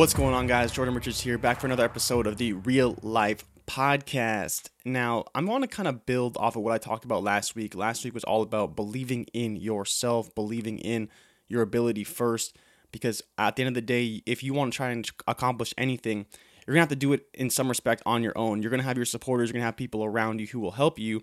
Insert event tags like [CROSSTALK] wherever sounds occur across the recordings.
What's going on, guys? Jordan Richards here, back for another episode of the Real Life Podcast. Now, I want to kind of build off of what I talked about last week. Last week was all about believing in yourself, believing in your ability first, because at the end of the day, if you want to try and accomplish anything, you're going to have to do it in some respect on your own. You're going to have your supporters, you're going to have people around you who will help you,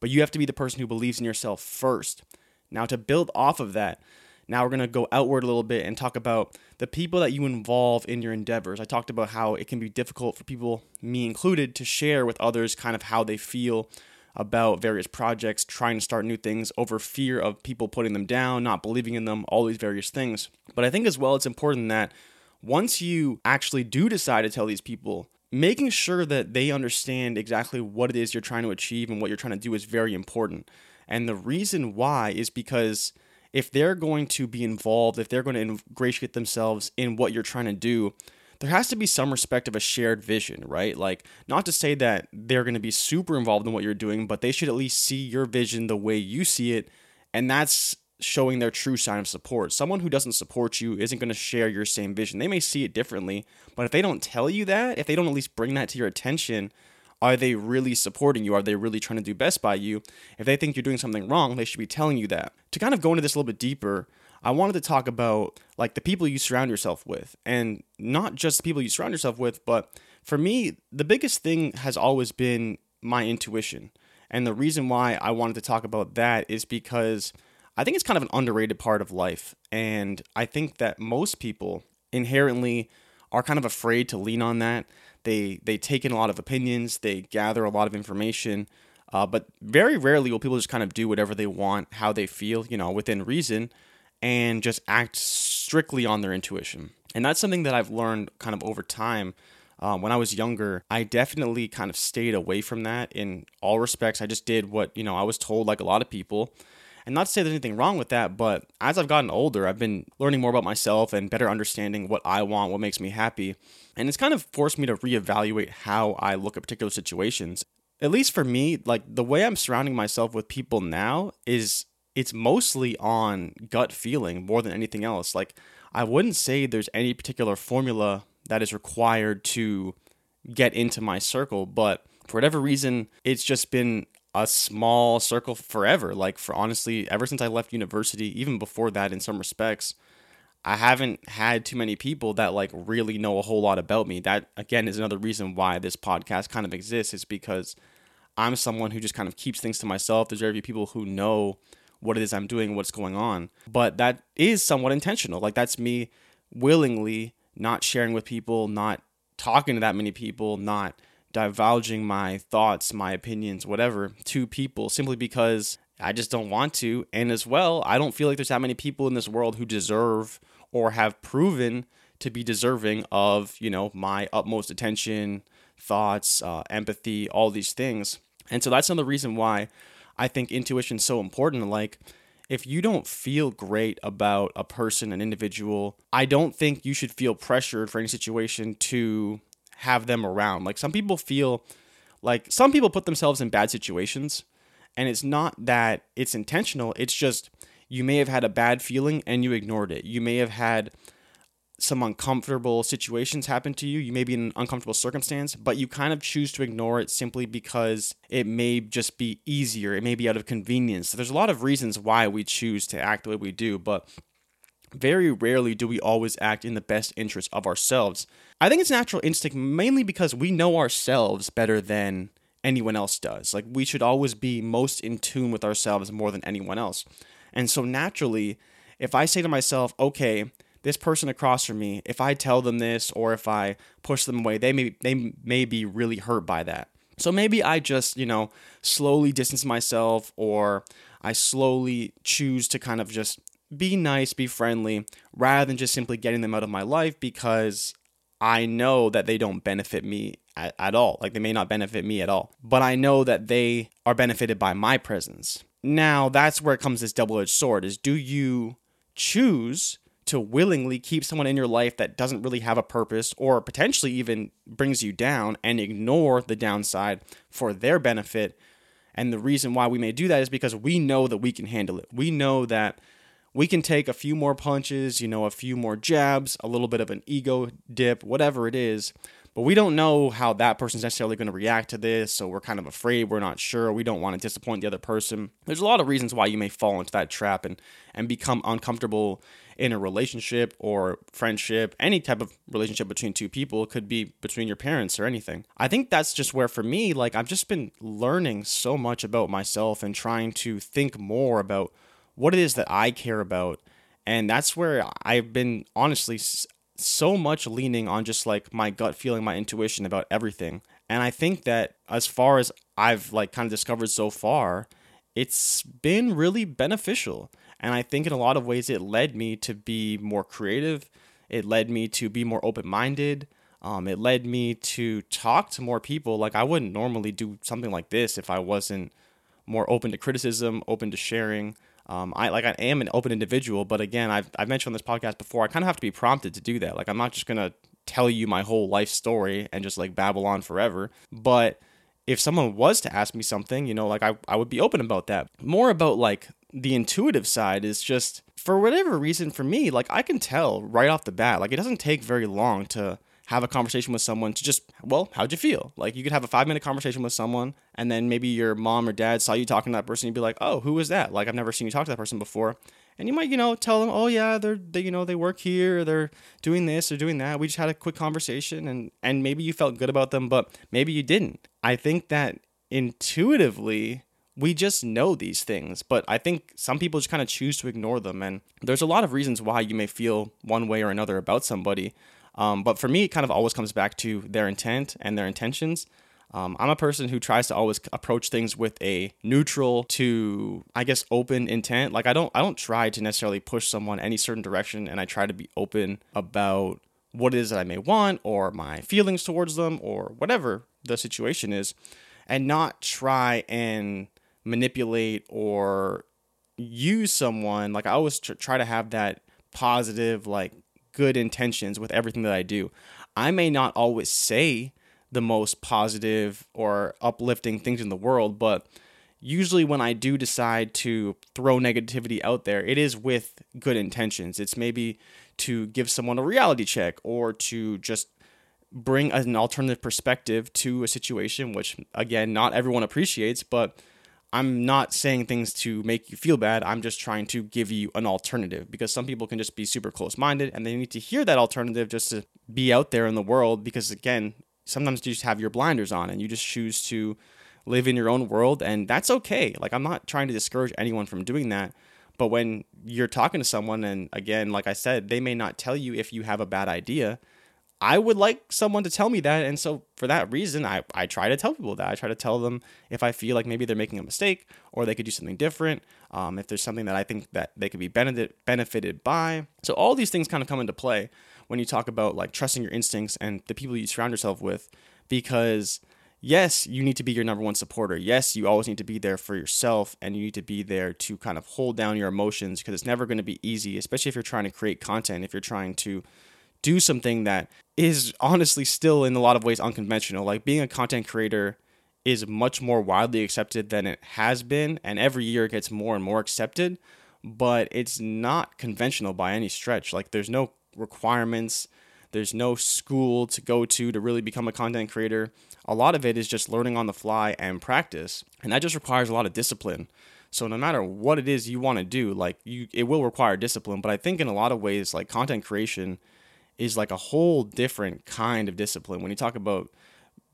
but you have to be the person who believes in yourself first. Now, to build off of that, now we're going to go outward a little bit and talk about the people that you involve in your endeavors. I talked about how it can be difficult for people, me included, to share with others kind of how they feel about various projects, trying to start new things over fear of people putting them down, not believing in them, all these various things. But I think as well it's important that once you actually do decide to tell these people, making sure that they understand exactly what it is you're trying to achieve and what you're trying to do is very important. And the reason why is because if they're going to be involved, if they're going to ingratiate themselves in what you're trying to do, there has to be some respect of a shared vision, right? Like, not to say that they're going to be super involved in what you're doing, but they should at least see your vision the way you see it. And that's showing their true sign of support. Someone who doesn't support you isn't going to share your same vision. They may see it differently, but if they don't tell you that, if they don't at least bring that to your attention, are they really supporting you? Are they really trying to do best by you? If they think you're doing something wrong, they should be telling you that. To kind of go into this a little bit deeper, I wanted to talk about like the people you surround yourself with and not just the people you surround yourself with, but for me, the biggest thing has always been my intuition. And the reason why I wanted to talk about that is because I think it's kind of an underrated part of life. And I think that most people inherently are kind of afraid to lean on that. They they take in a lot of opinions, they gather a lot of information, uh, but very rarely will people just kind of do whatever they want, how they feel, you know, within reason, and just act strictly on their intuition. And that's something that I've learned kind of over time. Uh, when I was younger, I definitely kind of stayed away from that in all respects. I just did what you know I was told, like a lot of people. And not to say there's anything wrong with that, but as I've gotten older, I've been learning more about myself and better understanding what I want, what makes me happy. And it's kind of forced me to reevaluate how I look at particular situations. At least for me, like the way I'm surrounding myself with people now is it's mostly on gut feeling more than anything else. Like I wouldn't say there's any particular formula that is required to get into my circle, but for whatever reason, it's just been a small circle forever. Like for honestly, ever since I left university, even before that in some respects, I haven't had too many people that like really know a whole lot about me. That again is another reason why this podcast kind of exists is because I'm someone who just kind of keeps things to myself. There's very few people who know what it is I'm doing, what's going on. But that is somewhat intentional. Like that's me willingly not sharing with people, not talking to that many people, not divulging my thoughts, my opinions, whatever to people simply because I just don't want to. And as well, I don't feel like there's that many people in this world who deserve or have proven to be deserving of, you know, my utmost attention, thoughts, uh, empathy, all these things. And so that's another reason why I think intuition is so important. Like, if you don't feel great about a person, an individual, I don't think you should feel pressured for any situation to have them around. Like some people feel like some people put themselves in bad situations and it's not that it's intentional, it's just you may have had a bad feeling and you ignored it. You may have had some uncomfortable situations happen to you. You may be in an uncomfortable circumstance, but you kind of choose to ignore it simply because it may just be easier. It may be out of convenience. So there's a lot of reasons why we choose to act the way we do, but very rarely do we always act in the best interest of ourselves. I think it's natural instinct mainly because we know ourselves better than anyone else does. Like we should always be most in tune with ourselves more than anyone else. And so naturally, if I say to myself, okay, this person across from me, if I tell them this or if I push them away, they may they may be really hurt by that. So maybe I just, you know, slowly distance myself or I slowly choose to kind of just be nice, be friendly, rather than just simply getting them out of my life because I know that they don't benefit me at, at, all. Like they may not benefit me at all, but I know that they are benefited by my presence. Now, that's where it comes this double edged sword is do you choose to willingly keep someone in your life that doesn't really have a purpose or potentially even brings you down and ignore the downside for their benefit? And the reason why we may do that is because we know that we can handle it. We know that we can take a few more punches, you know, a few more jabs, a little bit of an ego dip, whatever it is. But we don't know how that person's necessarily going to react to this. So we're kind of afraid. We're not sure. We don't want to disappoint the other person. There's a lot of reasons why you may fall into that trap and, and become uncomfortable in a relationship or friendship, any type of relationship between two people. It could be between your parents or anything. I think that's just where, for me, like I've just been learning so much about myself and trying to think more about what it is that I care about. And that's where I've been honestly so much leaning on just like my gut feeling, my intuition about everything. And I think that as far as I've like kind of discovered so far, it's been really beneficial. And I think in a lot of ways it led me to be more creative. It led me to be more open minded. Um, it led me to talk to more people. Like I wouldn't normally do something like this if I wasn't more open to criticism, open to sharing. Um, I like I am an open individual, but again, I've I've mentioned on this podcast before. I kind of have to be prompted to do that. Like I'm not just gonna tell you my whole life story and just like babble on forever. But if someone was to ask me something, you know, like I, I would be open about that. More about like the intuitive side is just for whatever reason for me, like I can tell right off the bat. Like it doesn't take very long to have a conversation with someone to just, well, how'd you feel? Like you could have a five minute conversation with someone and then maybe your mom or dad saw you talking to that person. You'd be like, oh, who was that? Like I've never seen you talk to that person before. And you might, you know, tell them, oh yeah, they're, they, you know, they work here, they're doing this, or doing that. We just had a quick conversation and, and maybe you felt good about them, but maybe you didn't. I think that intuitively, we just know these things, but I think some people just kind of choose to ignore them. And there's a lot of reasons why you may feel one way or another about somebody. Um, but for me, it kind of always comes back to their intent and their intentions. Um, I'm a person who tries to always approach things with a neutral to, I guess, open intent. Like I don't, I don't try to necessarily push someone any certain direction, and I try to be open about what it is that I may want or my feelings towards them or whatever the situation is, and not try and manipulate or use someone. Like I always tr- try to have that positive, like good intentions with everything that I do. I may not always say the most positive or uplifting things in the world, but usually when I do decide to throw negativity out there, it is with good intentions. It's maybe to give someone a reality check or to just bring an alternative perspective to a situation, which again, not everyone appreciates, but I'm not saying things to make you feel bad. I'm just trying to give you an alternative because some people can just be super close minded and they need to hear that alternative just to be out there in the world. Because again, sometimes you just have your blinders on and you just choose to live in your own world, and that's okay. Like, I'm not trying to discourage anyone from doing that. But when you're talking to someone, and again, like I said, they may not tell you if you have a bad idea I would like someone to tell me that. And so for that reason, I, I try to tell people that. I try to tell them if I feel like maybe they're making a mistake or they could do something different. Um, if there's something that I think that they could be benefit, benefited by. So all these things kind of come into play when you talk about like trusting your instincts and the people you surround yourself with. Because yes, you need to be your number one supporter. Yes, you always need to be there for yourself and you need to be there to kind of hold down your emotions because it's never going to be easy, especially if you're trying to create content, if you're trying to do something that is honestly still in a lot of ways unconventional. Like being a content creator is much more widely accepted than it has been, and every year it gets more and more accepted, but it's not conventional by any stretch. Like there's no requirements, there's no school to go to to really become a content creator. A lot of it is just learning on the fly and practice, and that just requires a lot of discipline. So no matter what it is you want to do, like you it will require discipline, but I think in a lot of ways like content creation is like a whole different kind of discipline. When you talk about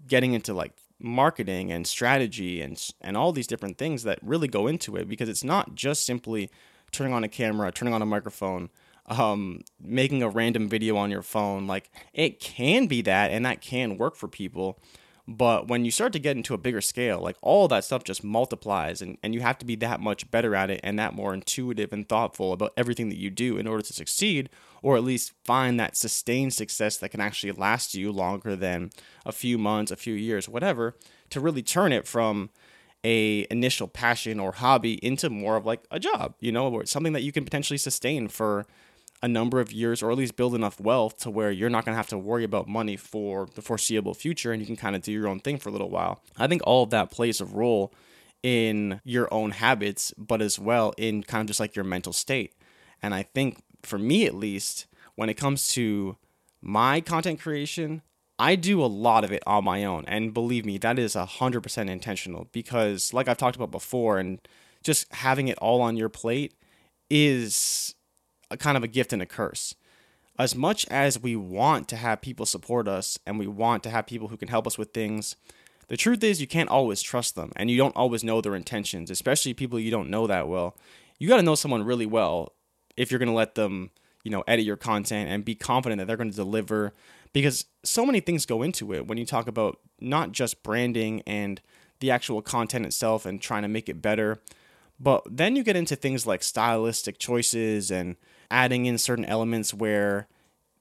getting into like marketing and strategy and and all these different things that really go into it because it's not just simply turning on a camera, turning on a microphone, um, making a random video on your phone. Like it can be that and that can work for people. But when you start to get into a bigger scale, like all that stuff just multiplies and, and you have to be that much better at it and that more intuitive and thoughtful about everything that you do in order to succeed or at least find that sustained success that can actually last you longer than a few months, a few years, whatever, to really turn it from a initial passion or hobby into more of like a job, you know, or something that you can potentially sustain for a number of years or at least build enough wealth to where you're not going to have to worry about money for the foreseeable future and you can kind of do your own thing for a little while. I think all of that plays a role in your own habits, but as well in kind of just like your mental state. And I think for me at least, when it comes to my content creation, I do a lot of it on my own. And believe me, that is 100% intentional because, like I've talked about before, and just having it all on your plate is a kind of a gift and a curse. As much as we want to have people support us and we want to have people who can help us with things, the truth is you can't always trust them and you don't always know their intentions, especially people you don't know that well. You got to know someone really well if you're going to let them, you know, edit your content and be confident that they're going to deliver because so many things go into it when you talk about not just branding and the actual content itself and trying to make it better, but then you get into things like stylistic choices and adding in certain elements where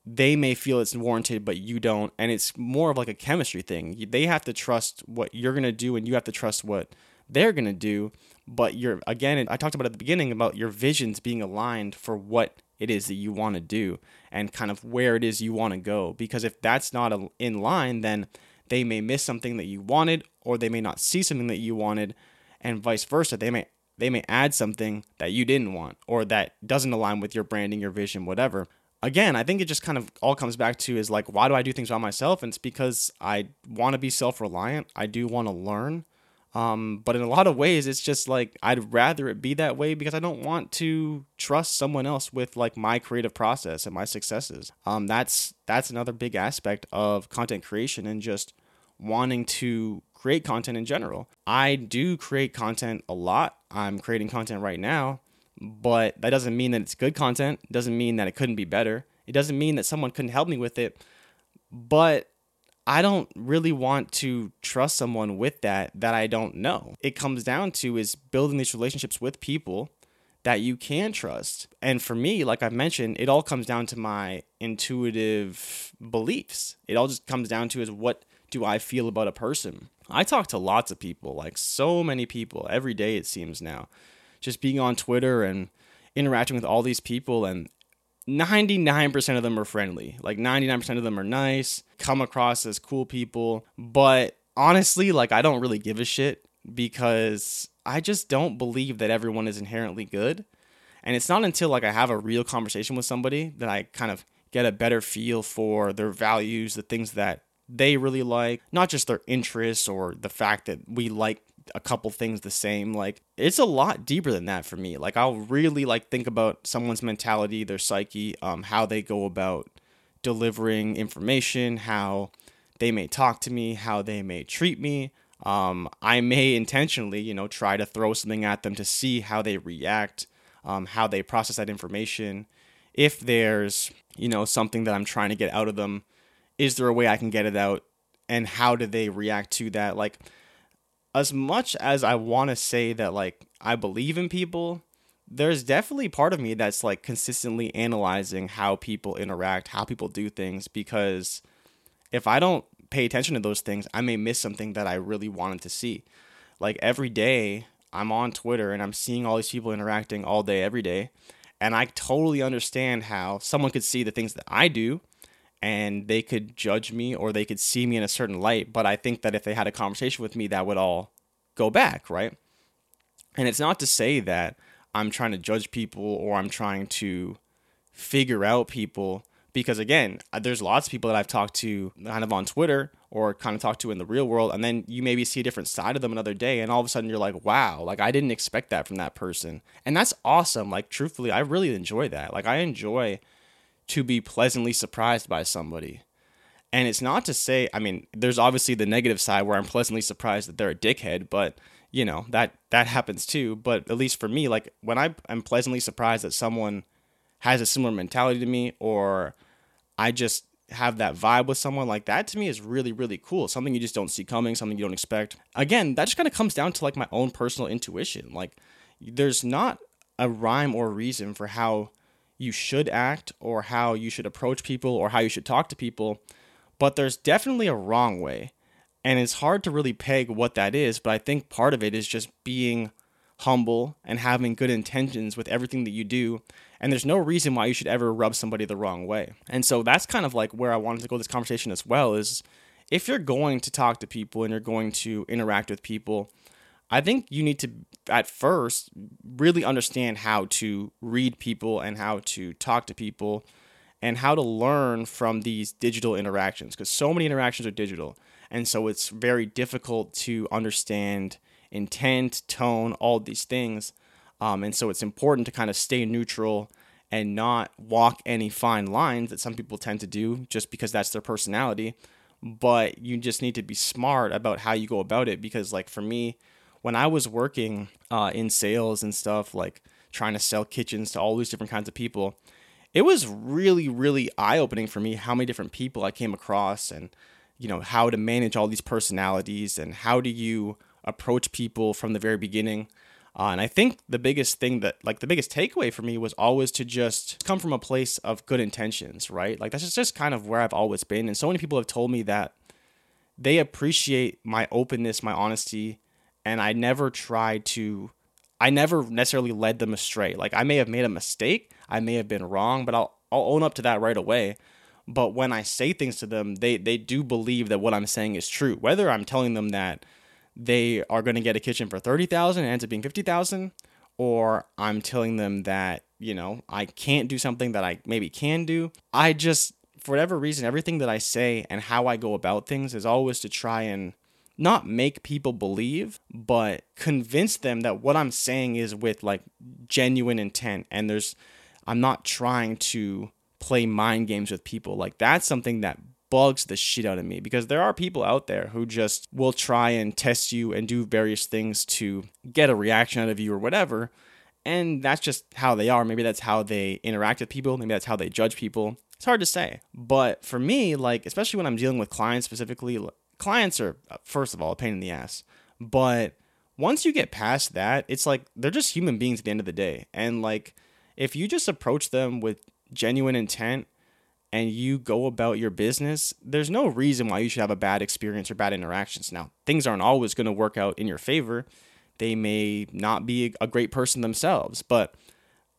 they may feel it's warranted, but you don't. And it's more of like a chemistry thing. They have to trust what you're going to do, and you have to trust what they're going to do. But you're, again, I talked about at the beginning about your visions being aligned for what it is that you want to do and kind of where it is you want to go. Because if that's not in line, then they may miss something that you wanted, or they may not see something that you wanted, and vice versa. They may they may add something that you didn't want or that doesn't align with your branding, your vision, whatever. Again, I think it just kind of all comes back to is like, why do I do things by myself? And it's because I want to be self reliant. I do want to learn. Um, but in a lot of ways, it's just like I'd rather it be that way because I don't want to trust someone else with like my creative process and my successes. Um, that's that's another big aspect of content creation and just wanting to create content in general. I do create content a lot. I'm creating content right now, but that doesn't mean that it's good content. It doesn't mean that it couldn't be better. It doesn't mean that someone couldn't help me with it. But I don't really want to trust someone with that that I don't know. It comes down to is building these relationships with people that you can trust. And for me, like I've mentioned, it all comes down to my intuitive beliefs. It all just comes down to is what do I feel about a person? I talk to lots of people, like so many people every day it seems now. Just being on Twitter and interacting with all these people and 99% of them are friendly. Like 99% of them are nice, come across as cool people. But honestly, like I don't really give a shit because I just don't believe that everyone is inherently good. And it's not until like I have a real conversation with somebody that I kind of get a better feel for their values, the things that they really like, not just their interests or the fact that we like a couple things the same like it's a lot deeper than that for me. Like i'll really like think about someone's mentality their psyche um how they go about delivering information how they may talk to me how they may treat me. Um i may intentionally you know try to throw something at them to see how they react um how they process that information. If there's you know something that i'm trying to get out of them is there a way i can get it out? And how do they react to that? Like as much as I want to say that like I believe in people, there's definitely part of me that's like consistently analyzing how people interact, how people do things because if I don't pay attention to those things, I may miss something that I really wanted to see. Like every day I'm on Twitter and I'm seeing all these people interacting all day every day, and I totally understand how someone could see the things that I do and they could judge me or they could see me in a certain light. But I think that if they had a conversation with me, that would all go back, right? And it's not to say that I'm trying to judge people or I'm trying to figure out people because again, uh, there's lots of people that I've talked to kind of on Twitter or kind of talked to in the real world, and then you maybe see a different side of them another day, and all of a sudden you're like, wow, like I didn't expect that from that person, and that's awesome. Like truthfully, I really enjoy that. Like I enjoy to be pleasantly surprised by somebody. And it's not to say, I mean, there's obviously the negative side where I'm pleasantly surprised that they're a dickhead, but you know, that that happens too, but at least for me, like when I am pleasantly surprised that someone has a similar mentality to me or I just have that vibe with someone like that to me is really really cool. Something you just don't see coming something you don't expect. Again that just kind of comes down to like my own personal intuition. Like there's not a rhyme or reason for how you should act or how you should approach people or how you should talk to people, but there's definitely a wrong way. And it's hard to really peg what that is, but I think part of it is just being humble and having good intentions with everything that you do. And there's no reason why you should ever rub somebody the wrong way. And so that's kind of like where I wanted to go this conversation as well is if you're going to talk to people and you're going to interact with people, I think you need to, at first, really understand how to read people and how to talk to people and how to learn from these digital interactions because so many interactions are digital. And so it's very difficult to understand intent, tone, all these things. Um, and so it's important to kind of stay neutral and not walk any fine lines that some people tend to do just because that's their personality. But you just need to be smart about how you go about it because, like, for me, when I was working uh, in sales and stuff, like trying to sell kitchens to all these different kinds of people, it was really, really eye opening for me how many different people I came across and you know how to manage all these personalities and how do you approach people from the very beginning. Uh, and i think the biggest thing that like the biggest takeaway for me was always to just come from a place of good intentions right? Like that's just, just kind of where i've always been. And so many people have told me that they appreciate my openness my honesty and i never try to i never necessarily led them astray like i may have made a mistake i may have been wrong but i'll i'll own up to that right away but when I say things to them, they they do believe that what I'm saying is true. Whether I'm telling them that they are going to get a kitchen for 30,000 and ends up being 50,000 or I'm telling them that, you know, I can't do something that I maybe can do. I just for whatever reason everything that I say and how I go about things is always to try and not make people believe, but convince them that what I'm saying is with like genuine intent and there's I'm not trying to play mind games with people. Like that's something that bugs the shit out of me because there are people out there who just will try and test you and do various things to get a reaction out of you or whatever. And that's just how they are. Maybe that's how they interact with people. Maybe that's how they judge people. It's hard to say. But for me, like, especially when I'm dealing with clients specifically, clients are, uh, first of all, a pain in the ass. But once you get past that, it's like they're just human beings at the end of the day. And like, if you just approach them with genuine intent and you go about your business, there's no reason why you should have a bad experience or bad interactions. Now, things aren't always going to work out in your favor. They may not be a great person themselves. But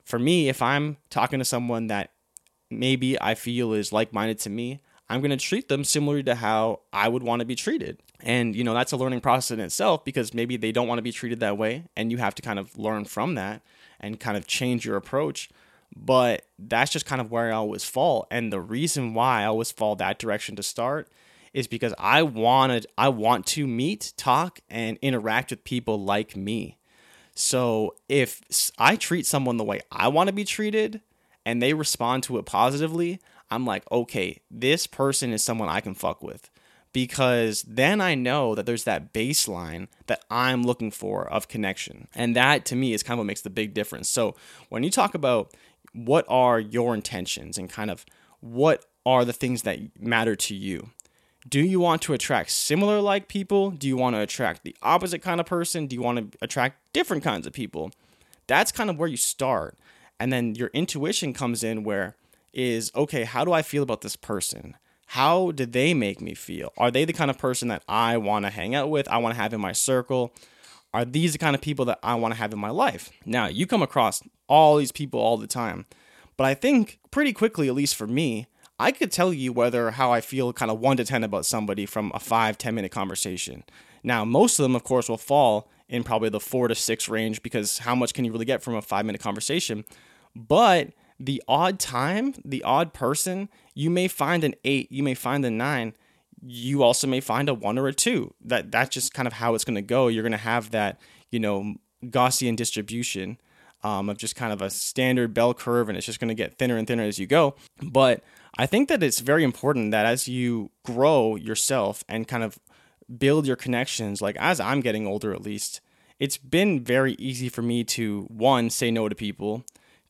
for me, if I'm talking to someone that maybe I feel is like minded to me, I'm going to treat them similarly to how I would want to be treated. And, you know, that's a learning process in itself because maybe they don't want to be treated that way. And you have to kind of learn from that and kind of change your approach. But that's just kind of where I always fall. And the reason why I always fall that direction to start is because I wanted I want to meet, talk, and interact with people like me. So if I treat someone the way I want to be treated and they respond to it positively, I'm like, okay, this person is someone I can fuck with. Because then I know that there's that baseline that I'm looking for of connection. And that to me is kind of what makes the big difference. So when you talk about what are your intentions and kind of what are the things that matter to you? Do you want to attract similar like people? Do you want to attract the opposite kind of person? Do you want to attract different kinds of people? That's kind of where you start. And then your intuition comes in where is okay, how do I feel about this person? How did they make me feel? Are they the kind of person that I want to hang out with? I want to have in my circle? Are these the kind of people that I want to have in my life? Now, you come across all these people all the time. But I think pretty quickly, at least for me, I could tell you whether how I feel kind of 1 to 10 about somebody from a five ten minute conversation. Now, most of them, of course, will fall in probably the 4 to 6 range because how much can you really get from a 5 minute conversation? But the odd time, the odd person, you may find an 8, you may find a 9, you also may find a one or a two. That that's just kind of how it's going to go. You're going to have that, you know, Gaussian distribution um, of just kind of a standard bell curve, and it's just going to get thinner and thinner as you go. But I think that it's very important that as you grow yourself and kind of build your connections, like as I'm getting older at least, it's been very easy for me to one say no to people,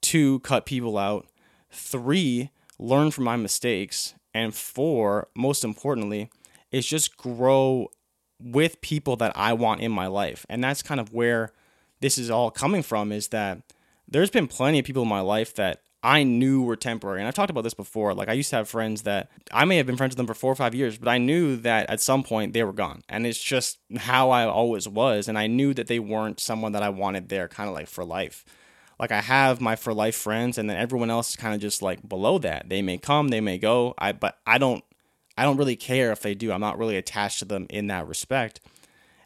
two cut people out, three learn from my mistakes, and four, most importantly, is just grow with people that I want in my life. And that's kind of where this is all coming from is that there's been plenty of people in my life that I knew were temporary. And I've talked about this before. Like I used to have friends that I may have been friends with them for four or five years, but I knew that at some point they were gone. And it's just how I always was. And I knew that they weren't someone that I wanted there kind of like for life. Like I have my for life friends and then everyone else is kind of just like below that. They may come, they may go. I but I don't I don't really care if they do. I'm not really attached to them in that respect.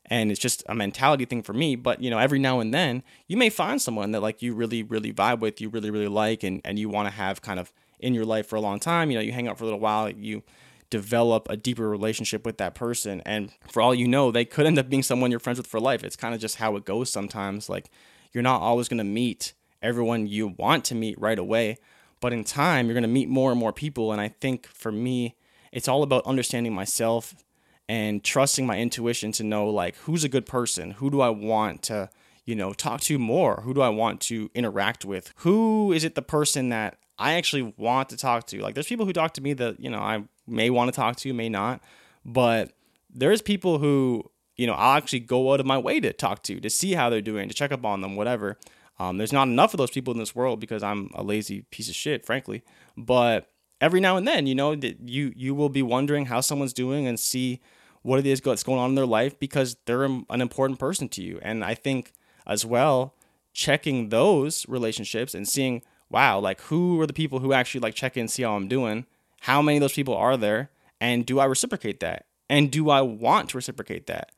and it's just a mentality thing for me but you know every now and then you may find someone that like you really really vibe with you really really like and and you want to have kind of in your life for a long time you know you hang out for a little while you develop a deeper relationship with that person and for all you know they could end up being someone you're friends with for life it's kind of just how it goes sometimes like you're not always going to meet everyone you want to meet right away but in time you're going to meet more and more people and i think for me it's all about understanding myself and trusting my intuition to know like who's a good person, who do I want to, you know, talk to more, who do I want to interact with, who is it the person that I actually want to talk to. Like there's people who talk to me that, you know, I may want to talk to, may not, but there's people who, you know, I'll actually go out of my way to talk to, to see how they're doing, to check up on them, whatever. Um, there's not enough of those people in this world because I'm a lazy piece of shit, frankly. But every now and then, you know, that you you will be wondering how someone's doing and see what it is that's going on in their life because they're an important person to you. And I think as well, checking those relationships and seeing, wow, like who are the people who actually like check in, see how I'm doing? How many of those people are there? And do I reciprocate that? And do I want to reciprocate that?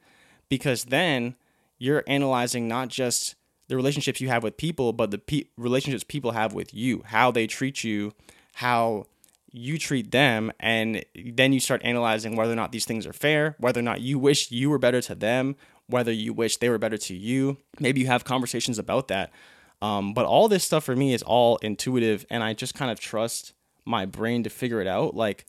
Because then you're analyzing not just the relationships you have with people, but the pe- relationships people have with you, how they treat you, how you treat them and then you start analyzing whether or not these things are fair whether or not you wish you were better to them whether you wish they were better to you. Maybe you have conversations about that. Um, but all this stuff for me is all intuitive and i just kind of trust my brain to figure it out. Like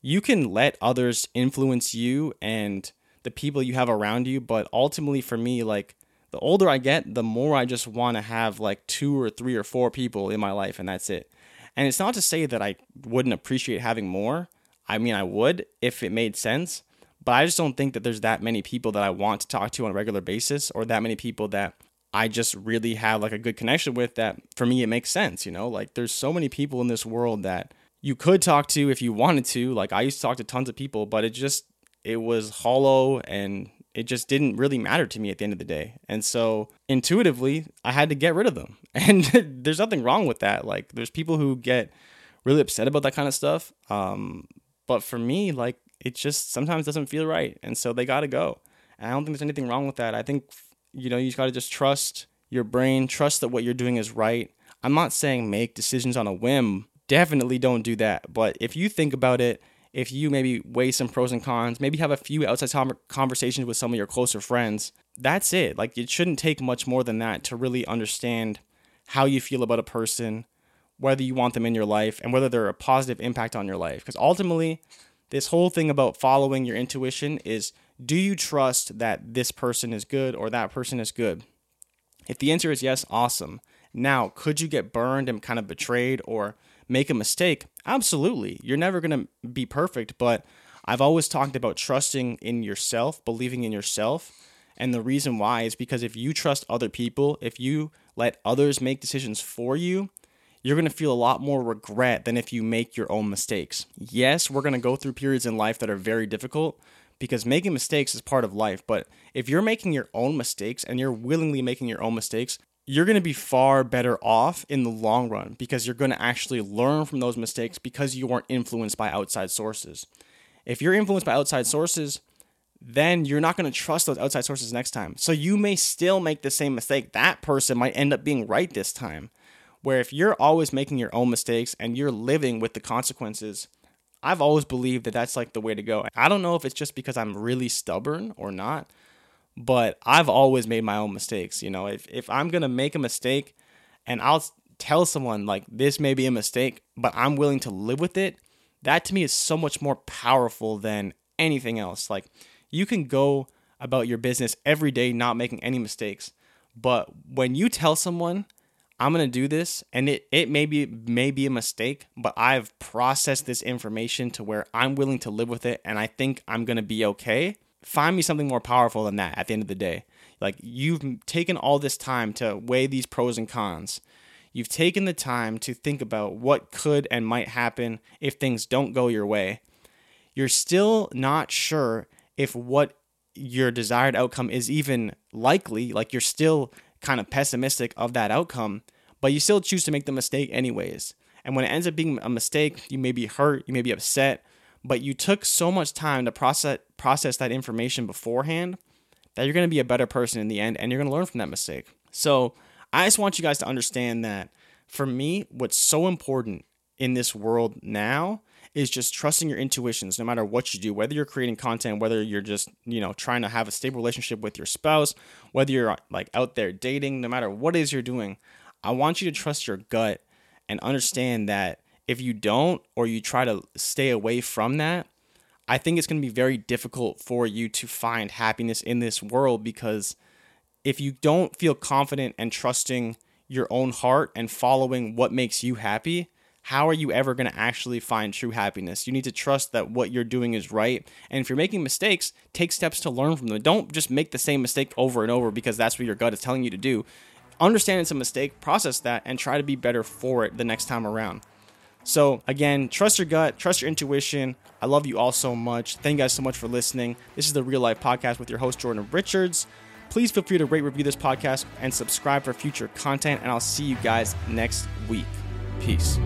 you can let others influence you and the people you have around you but ultimately for me like the older i get the more i just want to have like two or three or four people in my life and that's it and it's not to say that I wouldn't appreciate having more. I mean, I would if it made sense, but I just don't think that there's that many people that I want to talk to on a regular basis or that many people that I just really have like a good connection with that for me it makes sense, you know? Like there's so many people in this world that you could talk to if you wanted to. Like I used to talk to tons of people, but it just it was hollow and it just didn't really matter to me at the end of the day. And so intuitively, I had to get rid of them. [LAUGHS] And there's nothing wrong with that. Like, there's people who get really upset about that kind of stuff. Um, but for me, like, it just sometimes doesn't feel right. And so they got to go. And I don't think there's anything wrong with that. I think, you know, you just got to just trust your brain, trust that what you're doing is right. I'm not saying make decisions on a whim. Definitely don't do that. But if you think about it, if you maybe weigh some pros and cons, maybe have a few outside conversations with some of your closer friends, that's it. Like it shouldn't take much more than that to really understand how you feel about a person, whether you want them in your life, and whether they're a positive impact on your life. Because ultimately, this whole thing about following your intuition is do you trust that this person is good or that person is good? If the answer is yes, awesome. Now, could you get burned and kind of betrayed or make a mistake? Absolutely. You're never going to be perfect, but I've always talked about trusting in yourself, believing in yourself. And the reason why is because if you trust other people, if you let others make decisions for you, you're going to feel a lot more regret than if you make your own mistakes. Yes, we're going to go through periods in life that are very difficult because making mistakes is part of life. But if you're making your own mistakes and you're willingly making your own mistakes, you're going to be far better off in the long run because you're going to actually learn from those mistakes because you weren't influenced by outside sources. If you're influenced by outside sources, then you're not going to trust those outside sources next time. So you may still make the same mistake. That person might end up being right this time. Where if you're always making your own mistakes and you're living with the consequences, I've always believed that that's like the way to go. I don't know if it's just because I'm really stubborn or not, but I've always made my own mistakes. You know, if, if I'm going to make a mistake and I'll tell someone like this may be a mistake, but I'm willing to live with it, that to me is so much more powerful than anything else. Like you can go about your business every day not making any mistakes, but when you tell someone I'm gonna do this, and it it may be may be a mistake, but I've processed this information to where I'm willing to live with it, and I think I'm gonna be okay find me something more powerful than that at the end of the day. Like you've taken all this time to weigh these pros and cons. You've taken the time to think about what could and might happen if things don't go your way. You're still not sure if what your desired outcome is even likely. Like you're still kind of pessimistic of that outcome, but you still choose to make the mistake anyways. And when it ends up being a mistake, you may be hurt, you may be upset, but you took so much time to process process that information beforehand that you're going to be a better person in the end and you're going to learn from that mistake. So I just want you guys to understand that for me, what's so important in this world now is just trusting your intuitions no matter what you do whether you're creating content whether you're just you know trying to have a stable relationship with your spouse whether you're like out there dating no matter what it is you're doing i want you to trust your gut and understand that if you don't or you try to stay away from that i think it's going to be very difficult for you to find happiness in this world because if you don't feel confident and trusting your own heart and following what makes you happy how are you ever going to actually find true happiness? You need to trust that what you're doing is right. And if you're making mistakes, take steps to learn from them. Don't just make the same mistake over and over because that's what your gut is telling you to do. Understand it's a mistake, process that, and try to be better for it the next time around. So, again, trust your gut, trust your intuition. I love you all so much. Thank you guys so much for listening. This is the Real Life Podcast with your host, Jordan Richards. Please feel free to rate, review this podcast, and subscribe for future content. And I'll see you guys next week. Peace.